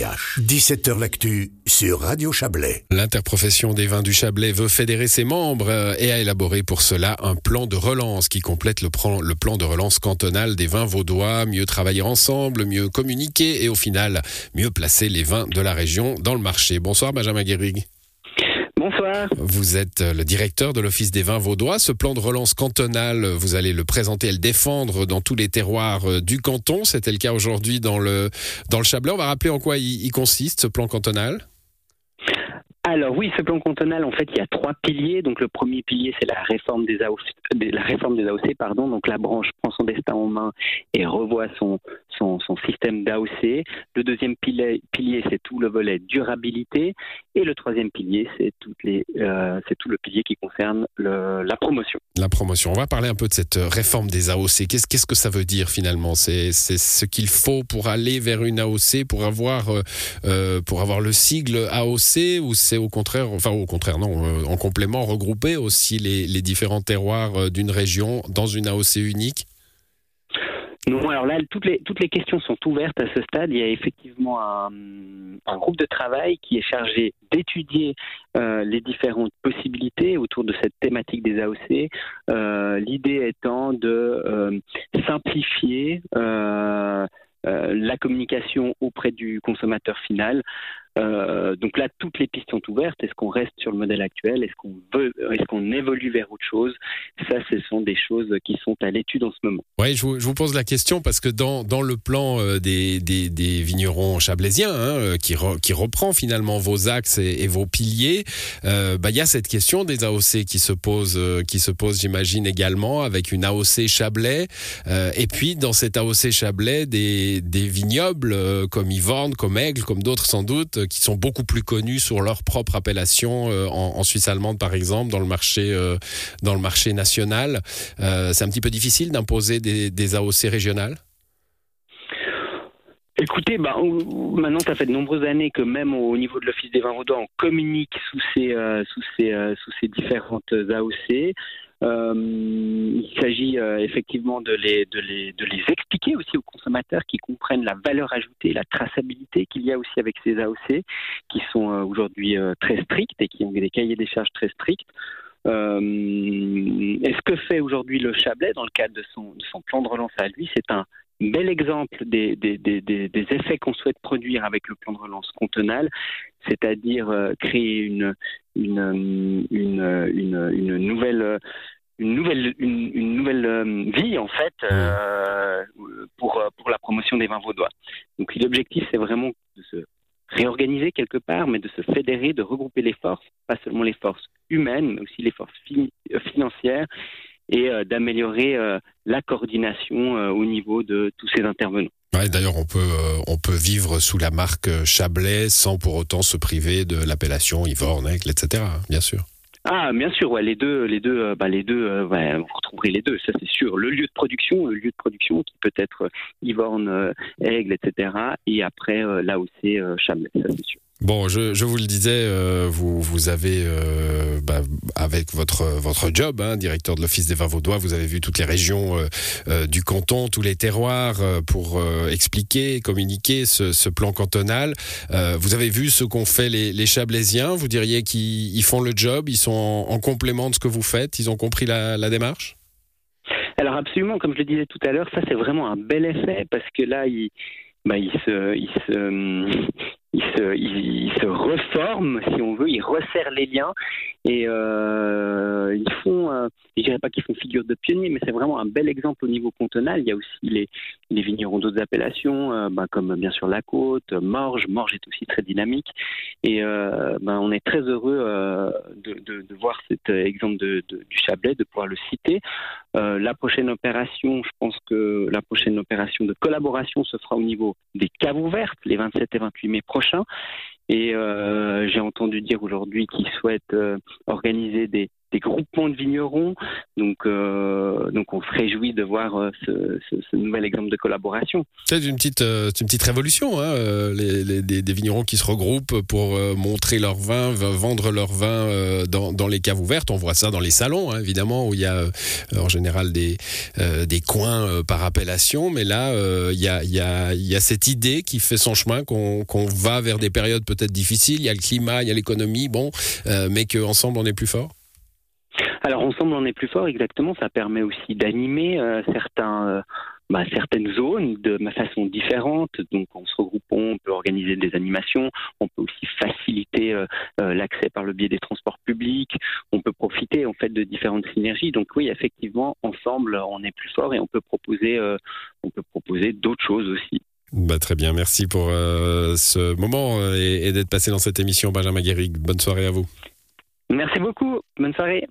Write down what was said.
17h L'actu sur Radio Chablais. L'interprofession des vins du Chablais veut fédérer ses membres euh, et a élaboré pour cela un plan de relance qui complète le plan, de relance cantonal des vins vaudois, mieux travailler ensemble, mieux communiquer et au final mieux placer les vins de la région dans le marché. Bonsoir Benjamin Guérig. Vous êtes le directeur de l'Office des vins vaudois. Ce plan de relance cantonal, vous allez le présenter et le défendre dans tous les terroirs euh, du canton. C'était le cas aujourd'hui dans le, dans le Chablais. On va rappeler en quoi il, il consiste, ce plan cantonal? Alors oui, ce plan cantonal, en fait, il y a trois piliers. Donc le premier pilier, c'est la réforme des AOC, la réforme des AOC, pardon. Donc la branche prend son destin en main et revoit son son, système d'AOC. Le deuxième pilier, c'est tout le volet durabilité. Et le troisième pilier, c'est euh, tout le pilier qui concerne la promotion. La promotion. On va parler un peu de cette réforme des AOC. Qu'est-ce que ça veut dire finalement? C'est ce qu'il faut pour aller vers une AOC, pour avoir euh, euh pour avoir le sigle AOC ou c'est au contraire, enfin au contraire non, euh, en complément regrouper aussi les, différents terroirs euh, d'une région dans une AOC unique? Non, alors là, toutes les, toutes les questions sont ouvertes à ce stade. Il y a effectivement un, un groupe de travail qui est chargé d'étudier euh, les différentes possibilités autour de cette thématique des AOC. Euh, L'idée étant de euh, simplifier euh, la communication auprès du consommateur final euh, donc là, toutes les pistes sont ouvertes. Est-ce qu'on reste sur le modèle actuel? Est-ce qu'on veut Est-ce qu'on évolue vers autre chose? Ça, ce sont des choses qui sont à l'étude en ce moment. Oui, je vous, pose la question parce que dans, dans le plan euh, des, des, vignerons chablaisiens, hein, euh, qui, qui reprend finalement vos axes et, vos piliers, bah, il y a cette question des AOC qui se pose, qui se pose, j'imagine également, avec une AOC Chablais. Et puis dans cette AOC Chablais, des, des vignobles comme Yvorne, comme Aigle, comme d'autres sans doute qui sont beaucoup plus connus sur leur propre appellation euh, en, Suisse allemande par exemple dans le marché euh, dans le marché national. Euh, c'est un petit peu difficile d'imposer des, AOC régionales? Écoutez, bah, maintenant, ça fait de nombreuses années que même au niveau de l'Office des vins vaudois, on communique sous ces, euh, sous ces, euh, sous ces différentes AOC. Euh, il s'agit euh, effectivement de les, expliquer aussi aux consommateurs qui comprennent la valeur ajoutée, la traçabilité qu'il y a aussi avec ces AOC, qui sont euh, aujourd'hui très strictes et qui ont des cahiers des charges très stricts. Et ce que fait aujourd'hui le Chablais dans le cadre de son, plan de relance à lui, c'est un bel exemple des, effets qu'on souhaite produire avec le plan de relance cantonal, c'est-à-dire créer une, une, une, une, une nouvelle une nouvelle une, une nouvelle vie en fait euh, pour pour la promotion des vins vaudois. Donc l'objectif c'est vraiment de se réorganiser quelque part, mais de se fédérer, de regrouper les forces, pas seulement les forces humaines, mais aussi les forces fi financières et euh, d'améliorer euh, la coordination euh, au niveau de tous ces intervenants. D'ailleurs, on peut euh, on peut vivre sous la marque Chablais sans pour autant se priver de l'appellation Yvorne, etc. Bien sûr. Ah, bien sûr, ouais, les deux, les deux, bah, les deux, vous retrouverez les deux, ça c'est sûr. Le lieu de production, le lieu de production qui peut être Yvorne, Aigle, etc. Et après, là aussi, Chablais, ça c'est sûr. Bon, je, je, vous le disais, euh, vous, vous avez, euh, bah, avec votre, votre job, hein, directeur de l'Office des vins vaudois, vous avez vu toutes les régions euh, euh du canton, tous les terroirs euh, pour euh, expliquer, communiquer ce, ce, plan cantonal. vous avez vu ce qu'ont fait les, les Chablaisiens. Vous diriez qu'ils font le job, ils sont en, en, complément de ce que vous faites, ils ont compris la, la démarche? Alors absolument, comme je le disais tout à l'heure, ça c'est vraiment un bel effet parce que là, il, bah, il se, il se, il se, il, il se reforme, si on veut, il resserre les liens et euh, ils font, euh, je dirais pas qu'ils font figure de pionnier, mais c'est vraiment un bel exemple au niveau cantonal. Il y a aussi les, les vignerons d'autres appellations, euh, bah, comme bien sûr la côte, Morge. Morge est aussi très dynamique et euh, bah, on est très heureux euh, de, de, de, voir cet exemple de, du Chablais, de pouvoir le citer. Euh, la prochaine opération, je pense que la prochaine opération de collaboration se fera au niveau des caves ouvertes, les 27 et 28 mai prochains. Et euh, j'ai entendu dire aujourd'hui qu'ils souhaitent euh, organiser des groupements de vignerons. Donc, donc on se réjouit de voir ce, nouvel exemple de collaboration. C'est une petite, une petite révolution, hein, les, des, vignerons qui se regroupent pour montrer leur vin, vendre leur vin dans, dans, les caves ouvertes. On voit ça dans les salons, hein, évidemment, où il y a en général des, des coins par appellation, mais là, il y a, y, y, a, cette idée qui fait son chemin, qu'on va vers des périodes peut-être difficiles. Il y a le climat, il y a l'économie, bon, euh, mais qu'ensemble on est plus fort? Alors ensemble on est plus fort, exactement. Ça permet aussi d'animer euh. Euh, bah, certaines zones de façon différente. Donc, en se regroupant, on peut organiser des animations, on peut aussi faciliter l'accès par le biais des transports publics, on peut profiter en fait de différentes synergies. Donc, oui, effectivement, ensemble, on est plus fort et on peut proposer, on peut proposer d'autres choses aussi. Bah, très bien, merci pour euh, ce moment euh, et, d'être passé dans cette émission, Benjamin Guéric. Bonne soirée à vous. Merci beaucoup, bonne soirée.